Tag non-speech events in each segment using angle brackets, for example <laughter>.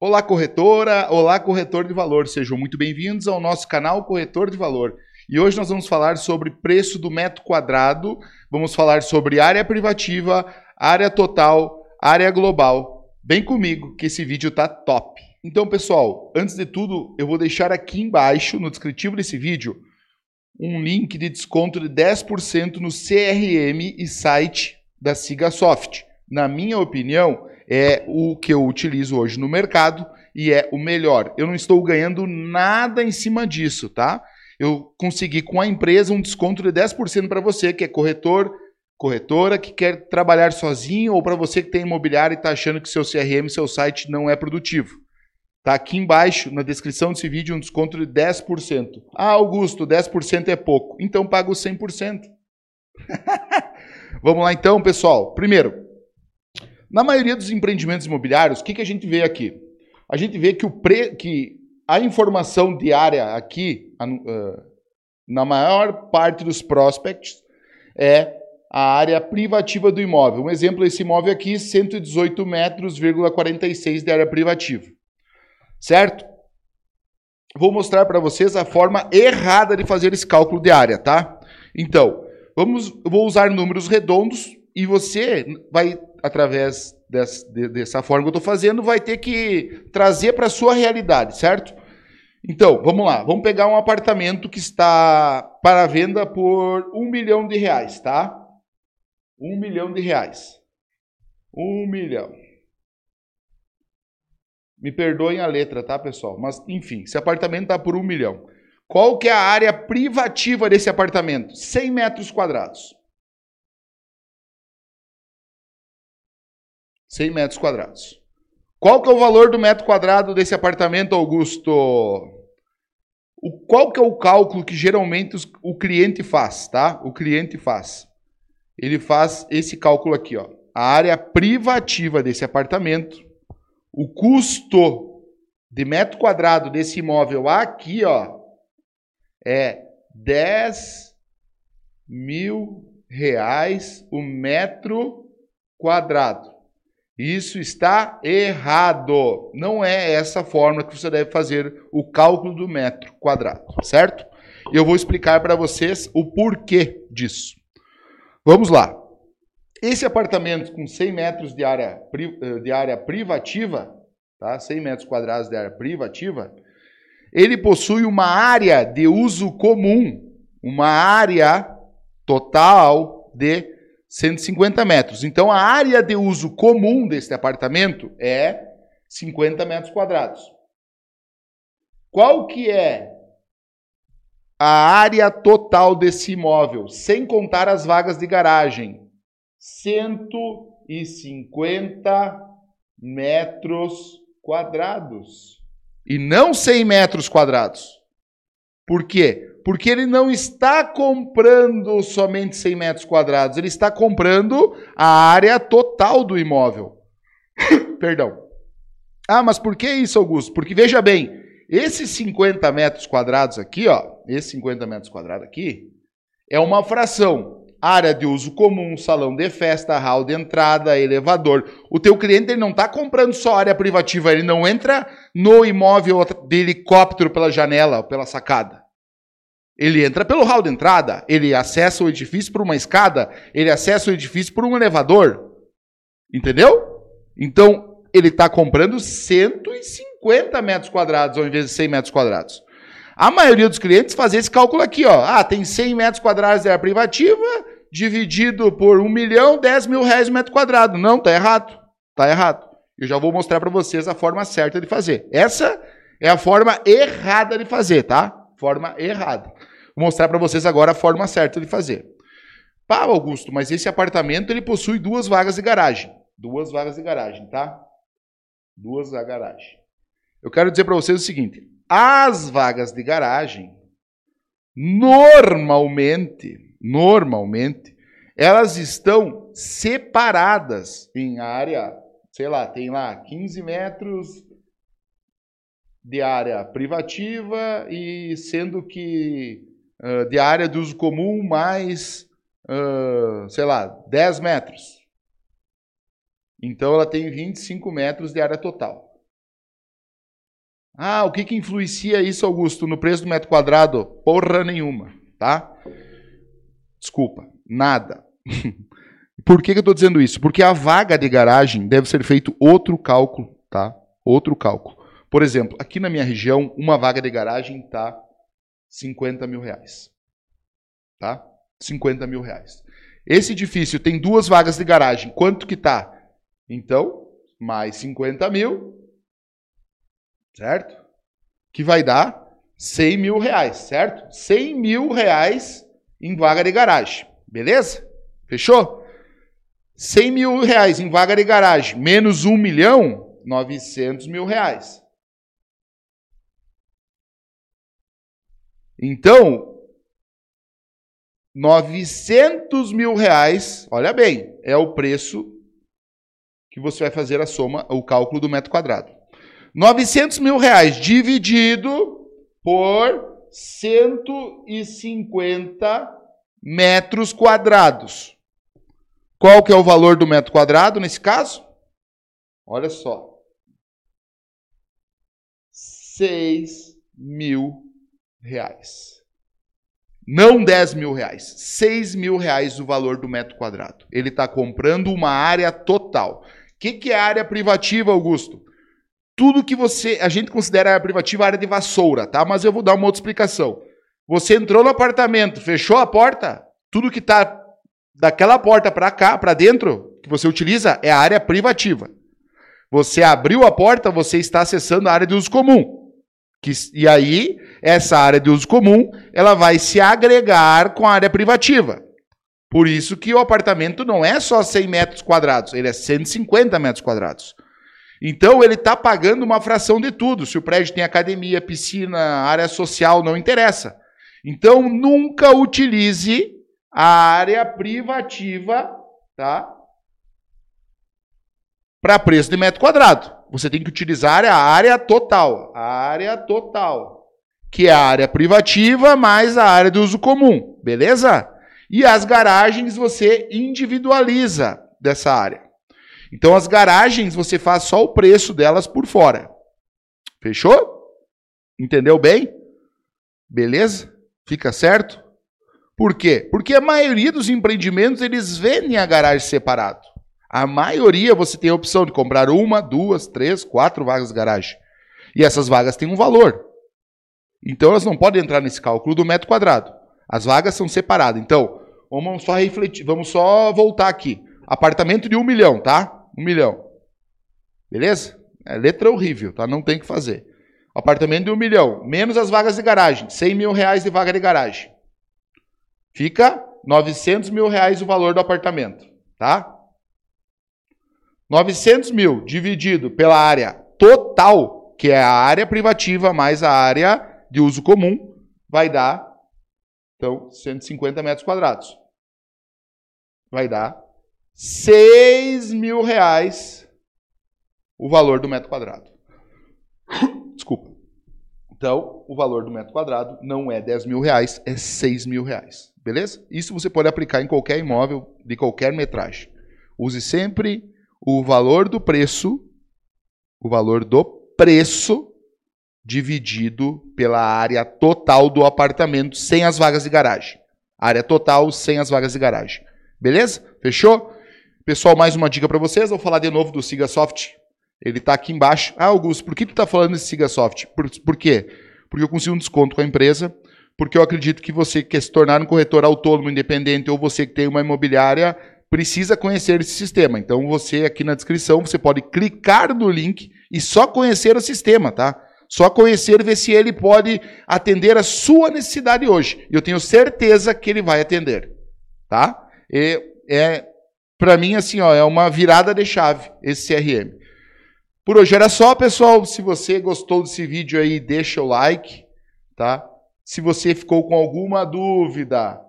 Olá, corretora! Olá, corretor de valor! Sejam muito bem-vindos ao nosso canal Corretor de Valor. E hoje nós vamos falar sobre preço do metro quadrado, vamos falar sobre área privativa, área total, área global. Vem comigo que esse vídeo tá top! Então, pessoal, antes de tudo, eu vou deixar aqui embaixo, no descritivo desse vídeo, um link de desconto de 10% no CRM e site da Sigasoft. Na minha opinião, é o que eu utilizo hoje no mercado e é o melhor. Eu não estou ganhando nada em cima disso, tá? Eu consegui com a empresa um desconto de 10% para você que é corretor, corretora, que quer trabalhar sozinho ou para você que tem imobiliário e está achando que seu CRM, seu site não é produtivo. Tá aqui embaixo, na descrição desse vídeo, um desconto de 10%. Ah, Augusto, 10% é pouco. Então pago 100%. <laughs> Vamos lá então, pessoal. Primeiro, na maioria dos empreendimentos imobiliários, o que, que a gente vê aqui? A gente vê que, o pre... que a informação diária aqui, na maior parte dos prospects, é a área privativa do imóvel. Um exemplo, esse imóvel aqui, 118 metros, 46 de área privativa. Certo? Vou mostrar para vocês a forma errada de fazer esse cálculo de área, tá? Então, vamos, vou usar números redondos e você vai através dessa, dessa forma que eu estou fazendo, vai ter que trazer para a sua realidade, certo? Então, vamos lá. Vamos pegar um apartamento que está para venda por um milhão de reais, tá? Um milhão de reais. Um milhão. Me perdoem a letra, tá, pessoal? Mas, enfim, esse apartamento está por um milhão. Qual que é a área privativa desse apartamento? 100 metros quadrados. 100 metros quadrados. Qual que é o valor do metro quadrado desse apartamento, Augusto? O, qual que é o cálculo que geralmente os, o cliente faz, tá? O cliente faz. Ele faz esse cálculo aqui, ó. A área privativa desse apartamento, o custo de metro quadrado desse imóvel aqui, ó, é 10 mil reais o metro quadrado. Isso está errado. Não é essa forma que você deve fazer o cálculo do metro quadrado, certo? E eu vou explicar para vocês o porquê disso. Vamos lá. Esse apartamento com 100 metros de área, eh, de área privativa, tá? 100 metros quadrados de área privativa, ele possui uma área de uso comum, uma área total de 150 metros. Então, a área de uso comum deste apartamento é 50 metros quadrados. Qual que é a área total desse imóvel, sem contar as vagas de garagem? 150 metros quadrados. E não 100 metros quadrados. Por quê? Porque ele não está comprando somente 100 metros quadrados, ele está comprando a área total do imóvel. <laughs> Perdão. Ah, mas por que isso, Augusto? Porque veja bem, esses 50 metros quadrados aqui, ó, esses 50 metros quadrados aqui, é uma fração. Área de uso comum, salão de festa, hall de entrada, elevador. O teu cliente ele não está comprando só área privativa, ele não entra no imóvel de helicóptero pela janela, pela sacada. Ele entra pelo hall de entrada, ele acessa o edifício por uma escada, ele acessa o edifício por um elevador. Entendeu? Então, ele está comprando 150 metros quadrados ao invés de 100 metros quadrados. A maioria dos clientes faz esse cálculo aqui, ó. Ah, tem 100 metros quadrados de área privativa, dividido por 1 milhão, 10 mil reais o metro quadrado. Não, tá errado. Tá errado. Eu já vou mostrar para vocês a forma certa de fazer. Essa é a forma errada de fazer, tá? Forma errada. Vou mostrar para vocês agora a forma certa de fazer. Pá, Augusto, mas esse apartamento ele possui duas vagas de garagem. Duas vagas de garagem, tá? Duas da garagem. Eu quero dizer para vocês o seguinte: as vagas de garagem, normalmente, normalmente, elas estão separadas em área, sei lá, tem lá 15 metros de área privativa e sendo que uh, de área de uso comum mais, uh, sei lá, 10 metros. Então ela tem 25 metros de área total. Ah, o que, que influencia isso, Augusto, no preço do metro quadrado? Porra nenhuma, tá? Desculpa, nada. <laughs> Por que, que eu estou dizendo isso? Porque a vaga de garagem deve ser feito outro cálculo, tá? Outro cálculo. Por exemplo, aqui na minha região, uma vaga de garagem está 50 mil reais. Tá? 50 mil reais. Esse edifício tem duas vagas de garagem. Quanto que tá? Então, mais 50 mil, certo? Que vai dar 100 mil reais, certo? 100 mil reais em vaga de garagem, beleza? Fechou? 100 mil reais em vaga de garagem, menos 1 milhão, 900 mil reais. Então, 900 mil reais, olha bem, é o preço que você vai fazer a soma, o cálculo do metro quadrado. 900 mil reais dividido por 150 metros quadrados. Qual que é o valor do metro quadrado nesse caso? Olha só. 6 mil reais. Não 10 mil reais, 6 mil reais o valor do metro quadrado. Ele está comprando uma área total. O que, que é área privativa, Augusto? Tudo que você. A gente considera área privativa área de vassoura, tá? Mas eu vou dar uma outra explicação. Você entrou no apartamento, fechou a porta, tudo que está daquela porta para cá, para dentro, que você utiliza, é a área privativa. Você abriu a porta, você está acessando a área de uso comum. Que, e aí, essa área de uso comum, ela vai se agregar com a área privativa. Por isso que o apartamento não é só 100 metros quadrados, ele é 150 metros quadrados. Então, ele está pagando uma fração de tudo. Se o prédio tem academia, piscina, área social, não interessa. Então, nunca utilize a área privativa, tá? Para preço de metro quadrado você tem que utilizar a área total. A área total. Que é a área privativa mais a área de uso comum. Beleza? E as garagens você individualiza dessa área. Então as garagens você faz só o preço delas por fora. Fechou? Entendeu bem? Beleza? Fica certo? Por quê? Porque a maioria dos empreendimentos eles vendem a garagem separado. A maioria você tem a opção de comprar uma, duas, três, quatro vagas de garagem. E essas vagas têm um valor. Então elas não podem entrar nesse cálculo do metro quadrado. As vagas são separadas. Então, vamos só refletir, vamos só voltar aqui. Apartamento de um milhão, tá? Um milhão. Beleza? É letra horrível, tá? Não tem que fazer. Apartamento de um milhão, menos as vagas de garagem. 100 mil reais de vaga de garagem. Fica 900 mil reais o valor do apartamento, tá? 900 mil dividido pela área total, que é a área privativa mais a área de uso comum, vai dar, então, 150 metros quadrados. Vai dar 6 mil reais o valor do metro quadrado. Desculpa. Então, o valor do metro quadrado não é 10 mil reais, é 6 mil reais. Beleza? Isso você pode aplicar em qualquer imóvel de qualquer metragem. Use sempre o valor do preço, o valor do preço dividido pela área total do apartamento sem as vagas de garagem. Área total sem as vagas de garagem. Beleza? Fechou? Pessoal, mais uma dica para vocês. Vou falar de novo do Sigasoft. Ele está aqui embaixo. Ah, Augusto, por que tu está falando desse Sigasoft? Por, por quê? Porque eu consigo um desconto com a empresa. Porque eu acredito que você quer se tornar um corretor autônomo, independente, ou você que tem uma imobiliária, precisa conhecer esse sistema. Então você aqui na descrição você pode clicar no link e só conhecer o sistema, tá? Só conhecer ver se ele pode atender a sua necessidade hoje. Eu tenho certeza que ele vai atender, tá? E é para mim assim, ó, é uma virada de chave esse CRM. Por hoje era só, pessoal. Se você gostou desse vídeo aí, deixa o like, tá? Se você ficou com alguma dúvida,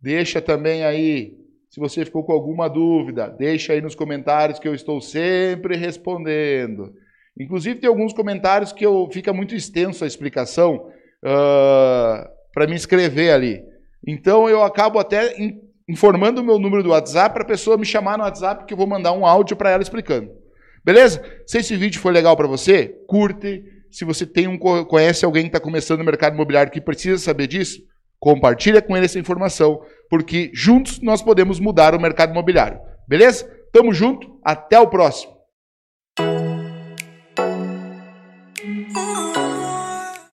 deixa também aí se você ficou com alguma dúvida, deixa aí nos comentários que eu estou sempre respondendo. Inclusive, tem alguns comentários que eu, fica muito extenso a explicação uh, para me inscrever ali. Então, eu acabo até in, informando o meu número do WhatsApp para a pessoa me chamar no WhatsApp, que eu vou mandar um áudio para ela explicando. Beleza? Se esse vídeo foi legal para você, curte, Se você tem um, conhece alguém que está começando no mercado imobiliário que precisa saber disso, compartilha com ele essa informação, porque juntos nós podemos mudar o mercado imobiliário. Beleza? Tamo junto, até o próximo.